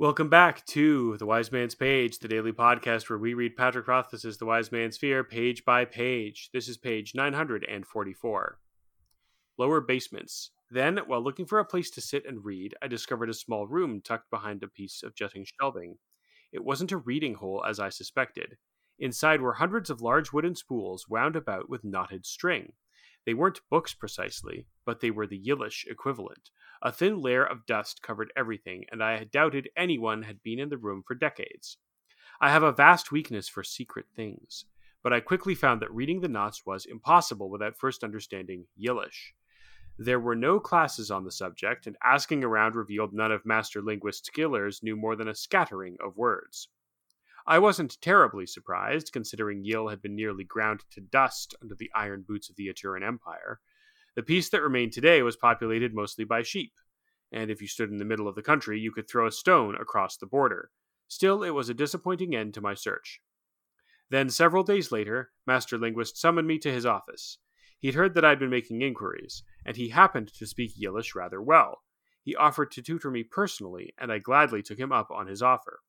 Welcome back to The Wise Man's Page, the daily podcast where we read Patrick Rothfuss's The Wise Man's Fear page by page. This is page 944. Lower basements. Then, while looking for a place to sit and read, I discovered a small room tucked behind a piece of jutting shelving. It wasn't a reading hole as I suspected. Inside were hundreds of large wooden spools wound about with knotted string. They weren't books precisely, but they were the Yllish equivalent. A thin layer of dust covered everything, and I had doubted anyone had been in the room for decades. I have a vast weakness for secret things, but I quickly found that reading the knots was impossible without first understanding Yllish. There were no classes on the subject, and asking around revealed none of Master Linguist Skillers knew more than a scattering of words. I wasn't terribly surprised, considering Yll had been nearly ground to dust under the iron boots of the Aturan Empire. The piece that remained today was populated mostly by sheep, and if you stood in the middle of the country, you could throw a stone across the border. Still, it was a disappointing end to my search. Then, several days later, Master Linguist summoned me to his office. He'd heard that I'd been making inquiries, and he happened to speak Yllish rather well. He offered to tutor me personally, and I gladly took him up on his offer.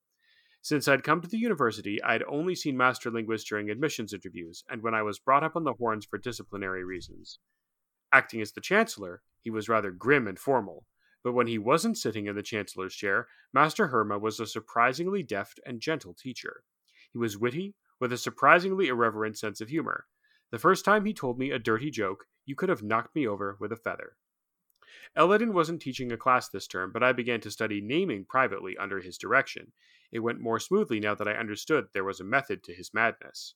Since I'd come to the university, I'd only seen Master Linguist during admissions interviews and when I was brought up on the horns for disciplinary reasons. Acting as the Chancellor, he was rather grim and formal, but when he wasn't sitting in the Chancellor's chair, Master Herma was a surprisingly deft and gentle teacher. He was witty, with a surprisingly irreverent sense of humor. The first time he told me a dirty joke, you could have knocked me over with a feather. Elodin wasn't teaching a class this term, but I began to study naming privately under his direction. It went more smoothly now that I understood there was a method to his madness.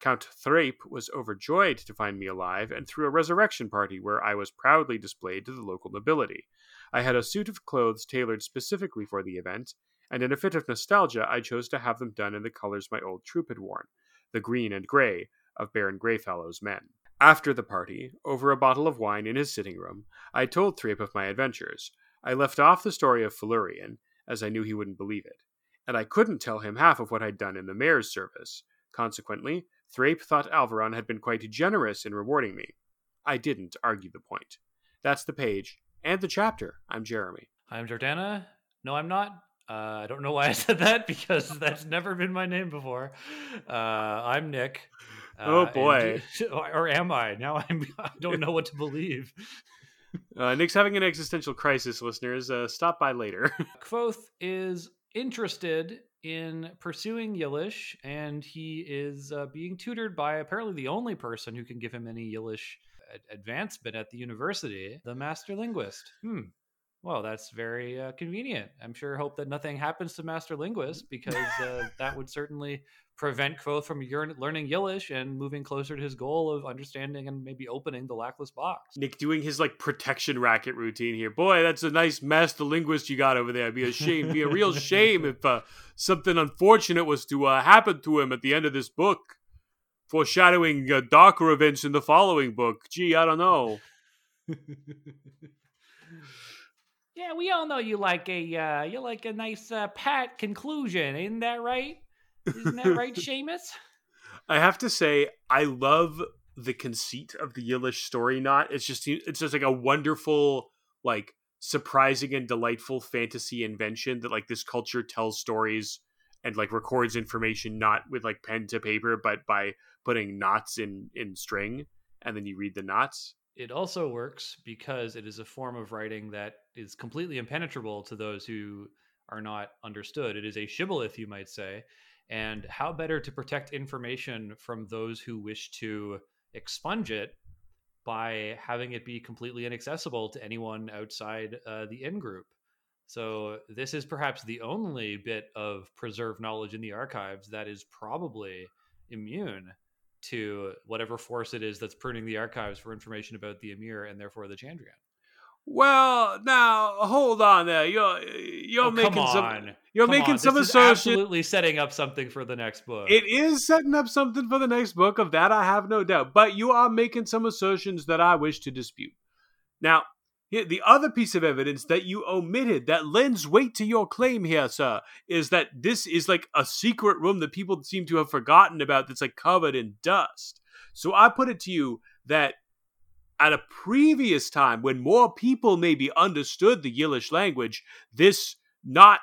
Count Threpe was overjoyed to find me alive and threw a resurrection party where I was proudly displayed to the local nobility. I had a suit of clothes tailored specifically for the event, and in a fit of nostalgia, I chose to have them done in the colors my old troop had worn the green and gray of Baron Greyfallow's men. After the party, over a bottle of wine in his sitting room, I told Threpe of my adventures. I left off the story of Felurian, as I knew he wouldn't believe it and I couldn't tell him half of what I'd done in the mayor's service. Consequently, Threpe thought Alveron had been quite generous in rewarding me. I didn't argue the point. That's the page and the chapter. I'm Jeremy. I'm Jordana. No, I'm not. Uh, I don't know why I said that because that's never been my name before. Uh, I'm Nick. Uh, oh boy, and, or am I? Now I'm. I don't know what to believe. Uh, Nick's having an existential crisis, listeners. Uh, stop by later. Kvothe is interested in pursuing Yllish, and he is uh, being tutored by apparently the only person who can give him any Yllish advancement at the university, the master linguist. Hmm. Well, that's very uh, convenient. I'm sure hope that nothing happens to Master Linguist because uh, that would certainly prevent Kvothe from learning Yllish and moving closer to his goal of understanding and maybe opening the lackless box. Nick doing his like protection racket routine here. Boy, that's a nice master linguist you got over there. It'd be a shame, be a real shame if uh, something unfortunate was to uh, happen to him at the end of this book, foreshadowing uh, darker events in the following book. Gee, I don't know. yeah, we all know you like a uh, you like a nice uh, pat conclusion, isn't that right? Isn't that right, Seamus? I have to say, I love the conceit of the Yllish story knot. It's just it's just like a wonderful, like surprising and delightful fantasy invention that like this culture tells stories and like records information not with like pen to paper, but by putting knots in in string, and then you read the knots. It also works because it is a form of writing that is completely impenetrable to those who are not understood. It is a shibboleth, you might say, and how better to protect information from those who wish to expunge it by having it be completely inaccessible to anyone outside uh, the in group. So this is perhaps the only bit of preserved knowledge in the archives that is probably immune to whatever force it is that's pruning the archives for information about the Amyr and therefore the Chandrian. Well, now hold on there. You're you're oh, making some you're come making on. some this assertion. absolutely setting up something for the next book. It is setting up something for the next book. Of that, I have no doubt. But you are making some assertions that I wish to dispute. Now, here, the other piece of evidence that you omitted that lends weight to your claim here, sir, is that this is like a secret room that people seem to have forgotten about. That's like covered in dust. So I put it to you that at a previous time when more people maybe understood the Yllish language, this not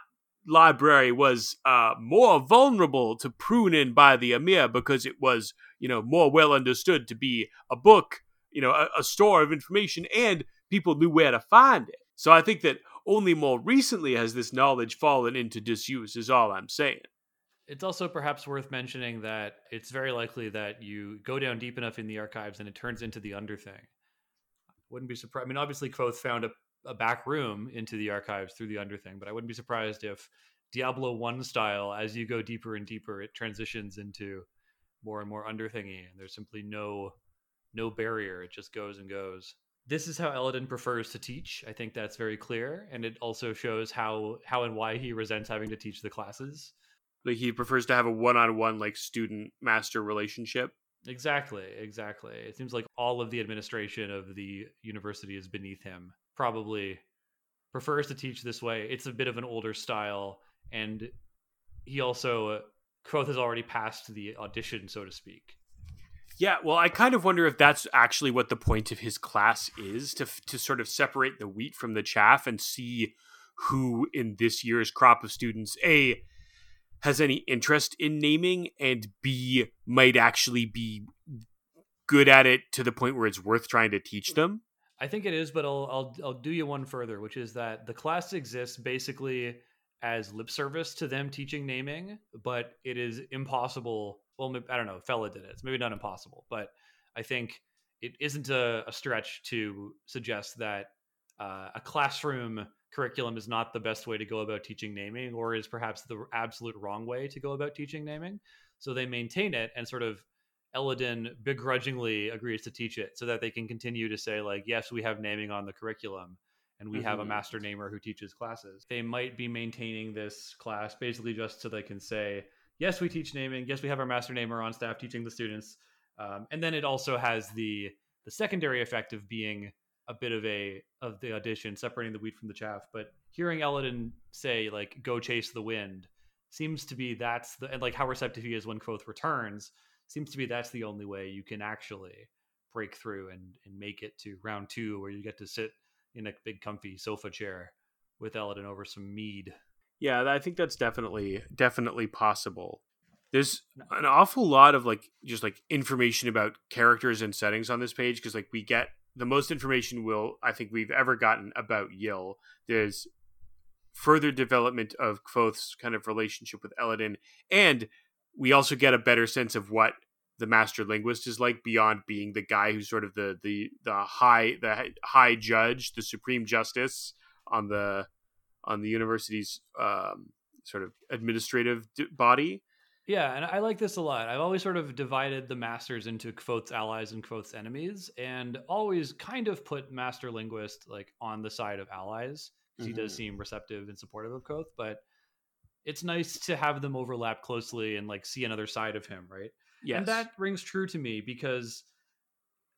library was uh, more vulnerable to pruning by the Amyr because it was, you know, more well understood to be a book, you know, a, a store of information, and people knew where to find it. So I think that only more recently has this knowledge fallen into disuse. Is all I'm saying. It's also perhaps worth mentioning that it's very likely that you go down deep enough in the archives and it turns into the Underthing. Wouldn't be surprised. I mean, obviously, Kvothe found a, a back room into the archives through the Underthing, but I wouldn't be surprised if Diablo 1 style, as you go deeper and deeper, it transitions into more and more Underthingy, and there's simply no no barrier. It just goes and goes. This is how Elodin prefers to teach. I think that's very clear, and it also shows how how and why he resents having to teach the classes. Like he prefers to have a one-on-one like student master relationship. Exactly, exactly. It seems like all of the administration of the university is beneath him. Probably prefers to teach this way. It's a bit of an older style, and he also uh, has already passed the audition, so to speak. Yeah, well, I kind of wonder if that's actually what the point of his class is to to sort of separate the wheat from the chaff and see who in this year's crop of students a has any interest in naming and b might actually be good at it to the point where it's worth trying to teach them. I think it is, but I'll I'll I'll do you one further, which is that the class exists basically as lip service to them teaching naming, but it is impossible. Well, I don't know. Fela did it. It's maybe not impossible, but I think it isn't a, a stretch to suggest that uh, a classroom curriculum is not the best way to go about teaching naming, or is perhaps the absolute wrong way to go about teaching naming. So they maintain it and sort of Elodin begrudgingly agrees to teach it so that they can continue to say like, yes, we have naming on the curriculum and we mm-hmm. have a mm-hmm. master namer who teaches classes. They might be maintaining this class basically just so they can say, yes, we teach naming. Yes, we have our master namer on staff teaching the students. Um, and then it also has the the secondary effect of being a bit of a of the audition, separating the wheat from the chaff. But hearing Elodin say like "Go chase the wind" seems to be that's the and like how receptive he is when Kvothe returns seems to be that's the only way you can actually break through and and make it to round two where you get to sit in a big comfy sofa chair with Elodin over some mead. Yeah, I think that's definitely definitely possible. There's an awful lot of like just like information about characters and settings on this page because like we get the most information will I think we've ever gotten about Yll. There's further development of Kvothe's kind of relationship with Elodin, and we also get a better sense of what the master linguist is like beyond being the guy who's sort of the the the high the high judge, the supreme justice on the on the university's um, sort of administrative body. Yeah, and I like this a lot. I've always sort of divided the masters into Kvothe's allies and Kvothe's enemies, and always kind of put master linguist like on the side of allies because mm-hmm. he does mm-hmm. seem receptive and supportive of Kvothe. But it's nice to have them overlap closely and like see another side of him, right? Yes. And that rings true to me because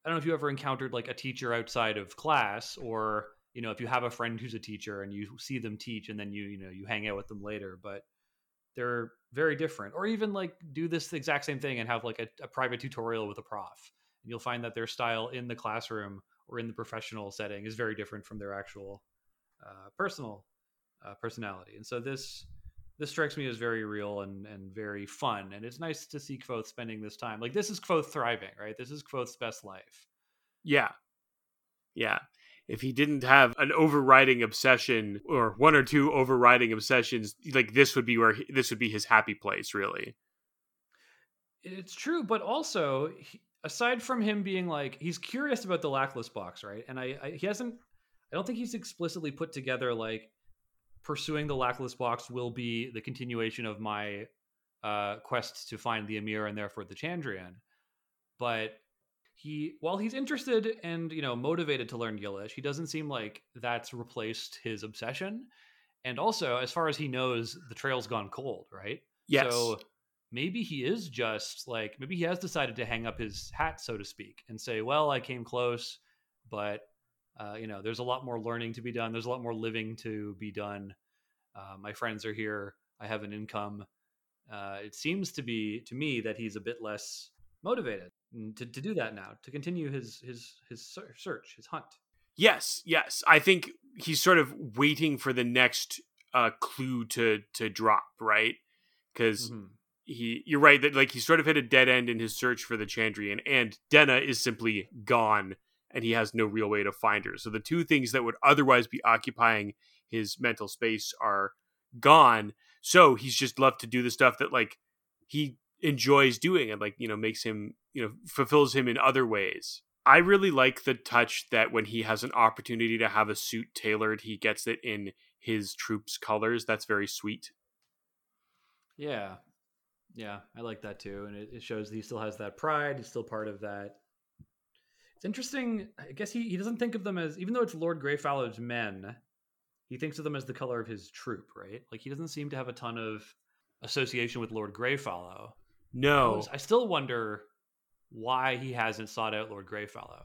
I don't know if you ever encountered like a teacher outside of class or you know if you have a friend who's a teacher and you see them teach and then you you know you hang out with them later but they're very different or even like do this exact same thing and have like a, a private tutorial with a prof and you'll find that their style in the classroom or in the professional setting is very different from their actual uh, personal uh, personality and so this this strikes me as very real and and very fun and it's nice to see Kvothe spending this time like this is Kvothe thriving right? This is Kvothe's best life. Yeah. Yeah if he didn't have an overriding obsession or one or two overriding obsessions like this would be where he, this would be his happy place really it's true but also he, aside from him being like he's curious about the lackless box right and I, I he hasn't i don't think he's explicitly put together like pursuing the lackless box will be the continuation of my uh, quest to find the Amyr and therefore the Chandrian. But he, while he's interested and you know motivated to learn Yllish, he doesn't seem like that's replaced his obsession. And also, as far as he knows, the trail's gone cold, right? Yes. So maybe he is just like maybe he has decided to hang up his hat, so to speak, and say, "Well, I came close, but uh, you know, there's a lot more learning to be done. There's a lot more living to be done. Uh, my friends are here. I have an income. Uh, it seems to be to me that he's a bit less motivated to, to do that now to continue his his his search his hunt yes yes i think he's sort of waiting for the next uh, clue to to drop, right? Because Mhm. he, you're right that like he sort of hit a dead end in his search for the Chandrian, and Denna is simply gone, and he has no real way to find her. So the two things that would otherwise be occupying his mental space are gone. So he's just left to do the stuff that like he enjoys doing and like you know makes him you know fulfills him in other ways. I really like the touch that when he has an opportunity to have a suit tailored, he gets it in his troops' colors. That's very sweet. Yeah. Yeah, I like that too. And it, it shows that he still has that pride. He's still part of that. It's interesting. I guess he, he doesn't think of them as, even though it's Lord Greyfallow's men, he thinks of them as the color of his troop, right? Like he doesn't seem to have a ton of association with Lord Greyfallow. No, I still wonder why he hasn't sought out Lord Greyfallow.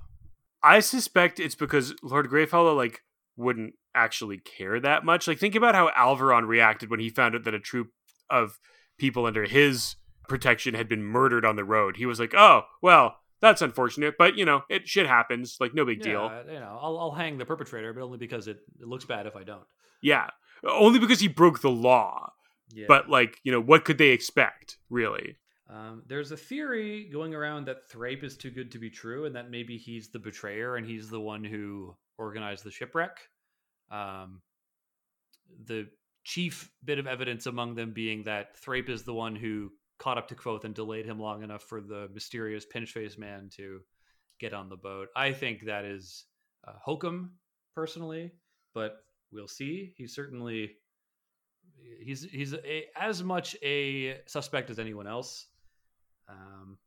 I suspect it's because Lord Greyfallow like wouldn't actually care that much. Like think about how Alveron reacted when he found out that a troop of people under his protection had been murdered on the road. He was like, "Oh, well, that's unfortunate, but you know, it shit happens. Like no big deal." You know, I'll, I'll hang the perpetrator, but only because it, it looks bad if I don't. Yeah. Only because he broke the law. Yeah. But like, you know, what could they expect, really? Um, there's a theory going around that Threpe is too good to be true, and that maybe he's the betrayer and he's the one who organized the shipwreck. Um, the chief bit of evidence among them being that Threpe is the one who caught up to Kvothe and delayed him long enough for the mysterious pinch-faced man to get on the boat. I think that is uh, hokum, personally, but we'll see. He's certainly he's he's a, as much a suspect as anyone else. Um,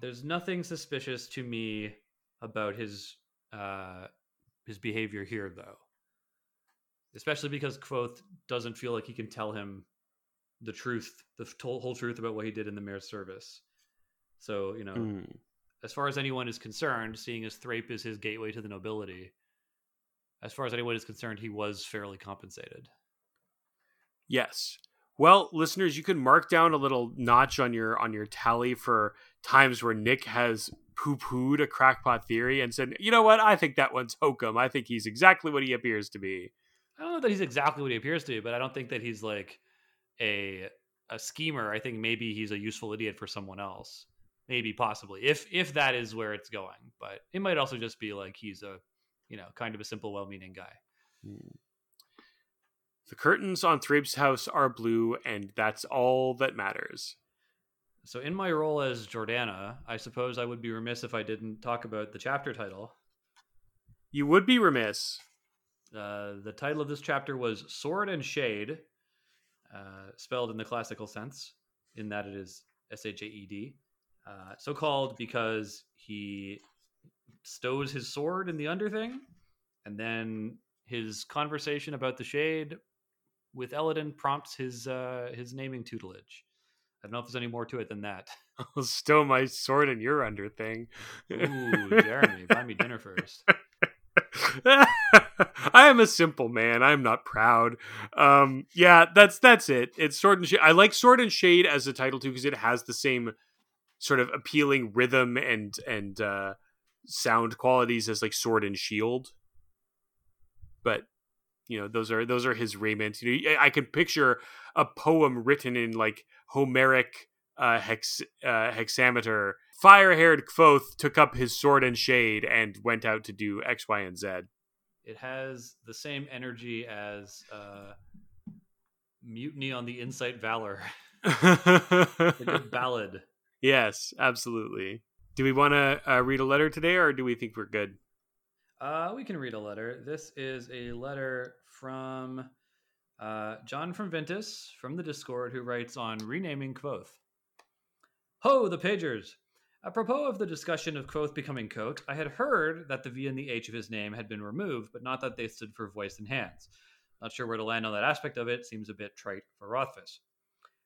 there's nothing suspicious to me about his uh, his behavior here, though. Especially because Kvothe doesn't feel like he can tell him the truth, the f- whole truth about what he did in the mayor's service. So, you know, Mm. as far as anyone is concerned, seeing as Threpe is his gateway to the nobility, as far as anyone is concerned, he was fairly compensated. Yes. Well, listeners, you can mark down a little notch on your on your tally for times where Nick has poo-pooed a crackpot theory and said, "You know what? I think that one's hokum. I think he's exactly what he appears to be." I don't know that he's exactly what he appears to be, but I don't think that he's like a a schemer. I think maybe he's a useful idiot for someone else. Maybe possibly. If if that is where it's going. But it might also just be like he's a you know, kind of a simple, well meaning guy. Hmm. The curtains on Threpe's house are blue, and that's all that matters. So in my role as Jordana, I suppose I would be remiss if I didn't talk about the chapter title. You would be remiss. Uh, the title of this chapter was Sword and Shade, uh, spelled in the classical sense, in that it is S H A E D. Uh, so called because he stows his sword in the underthing, and then his conversation about the shade with Elodin prompts his uh, his naming tutelage. I don't know if there's any more to it than that. I'll stow my sword in your under thing. Ooh, Jeremy, buy me dinner first. I am a simple man. I'm not proud. Um, yeah, that's that's it. It's sword and shade. I like sword and shade as a title too because it has the same sort of appealing rhythm and and uh, sound qualities as like sword and shield. But you know those are those are his raiment. You know, I can picture a poem written in like Homeric uh, hex uh, hexameter. Fire-haired Kvothe took up his sword and shade and went out to do X, Y, and Z. It has the same energy as uh, Mutiny on the Insight Valor, ballad. yes, absolutely. Do we want to uh, read a letter today, or do we think we're good? Uh, we can read a letter. This is a letter from uh, John from Vintas from the Discord who writes on renaming Kvothe. Ho, the pagers! Apropos of the discussion of Kvothe becoming Kote, I had heard that the V and the H of his name had been removed, but not that they stood for voice and hands. Not sure where to land on that aspect of it, seems a bit trite for Rothfuss.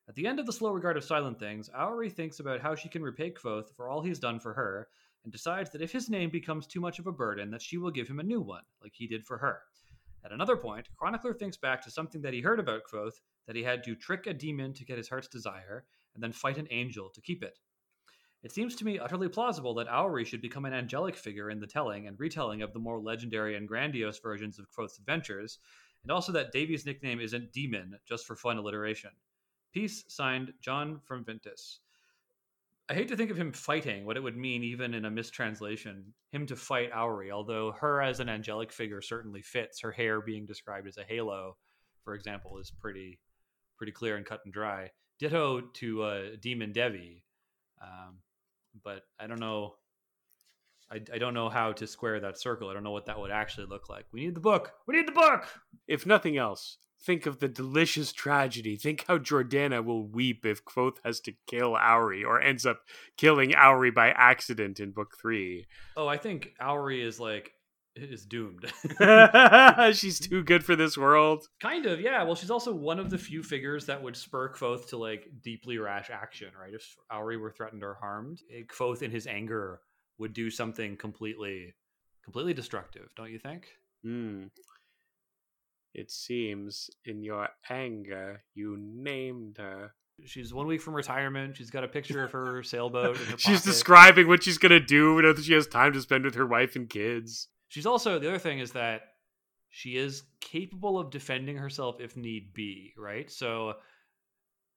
At the end of the slow regard of silent things, Auri thinks about how she can repay Kvothe for all he's done for her, and decides that if his name becomes too much of a burden, that she will give him a new one, like he did for her. At another point, Chronicler thinks back to something that he heard about Kvothe, that he had to trick a demon to get his heart's desire, and then fight an angel to keep it. It seems to me utterly plausible that Auri should become an angelic figure in the telling and retelling of the more legendary and grandiose versions of Kvothe's adventures, and also that Devi's nickname isn't Demon, just for fun alliteration. Peace, signed John from Vintas. I hate to think of him fighting, what it would mean even in a mistranslation, him to fight Auri, although her as an angelic figure certainly fits. Her hair being described as a halo, for example, is pretty pretty clear and cut and dry. Ditto to uh, Demon Devi. Um, but I don't know. I, I don't know how to square that circle. I don't know what that would actually look like. We need the book. We need the book. If nothing else, think of the delicious tragedy. Think how Jordana will weep if Kvothe has to kill Auri or ends up killing Auri by accident in book three. Oh, I think Auri is like is doomed. she's too good for this world. Kind of, yeah. Well, she's also one of the few figures that would spur Kvothe to like deeply rash action, right? If Auri were threatened or harmed, eh, Kvothe in his anger would do something completely completely destructive, don't you think? Hmm. It seems in your anger you named her. She's one week from retirement. She's got a picture of her sailboat. she's describing what she's gonna do whenever she has time to spend with her wife and kids. She's also the other thing is that she is capable of defending herself if need be, right? So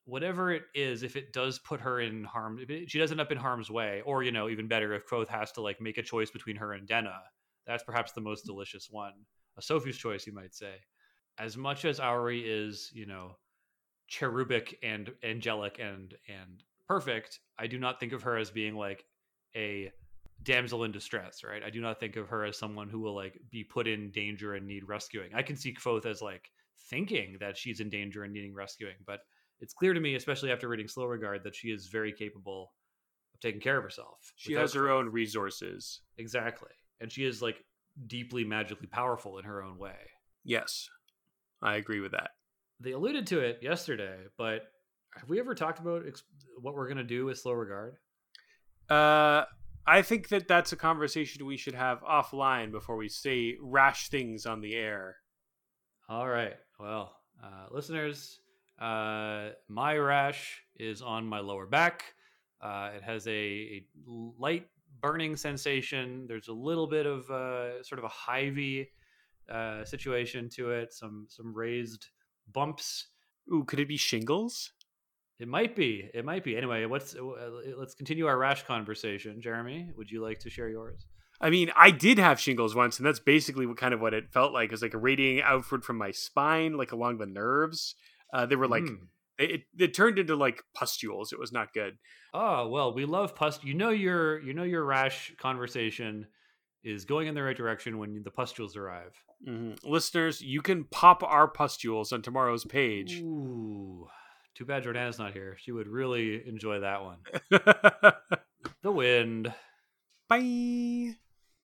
whatever it is, if it does put her in harm, if it, she does end up in harm's way, or you know, even better, if Kvothe has to like make a choice between her and Denna, that's perhaps the most mm. delicious one. A Sophie's choice, you might say. As much as Auri is, you know, cherubic and angelic and and perfect, I do not think of her as being like a damsel in distress, right? I do not think of her as someone who will like be put in danger and need rescuing. I can see Kvothe as like thinking that she's in danger and needing rescuing, but it's clear to me, especially after reading Slow Regard, that she is very capable of taking care of herself. She has her own resources. Exactly. And she is like deeply magically powerful in her own way. Yes. I agree with that. They alluded to it yesterday, but have we ever talked about ex- what we're going to do with Slow Regard? Uh I think that that's a conversation we should have offline before we say rash things on the air. All right. Well, uh, listeners, uh, my rash is on my lower back. Uh, it has a, a, light burning sensation. There's a little bit of uh, sort of a hivey uh, situation to it. Some some raised bumps. Ooh, could it be shingles? It might be. It might be. Anyway, what's uh, let's continue our rash conversation. Jeremy, would you like to share yours? I mean, I did have shingles once, and that's basically what kind of what it felt like. It's like a radiating outward from my spine, like along the nerves. Uh, they were like mm. it, it turned into like pustules. It was not good. Oh well, we love pust. You know your you know your rash conversation is going in the right direction when the pustules arrive. Mm-hmm. Listeners, you can pop our pustules on tomorrow's page. Ooh. Too bad Jordana's not here. She would really enjoy that one. the wind. Bye.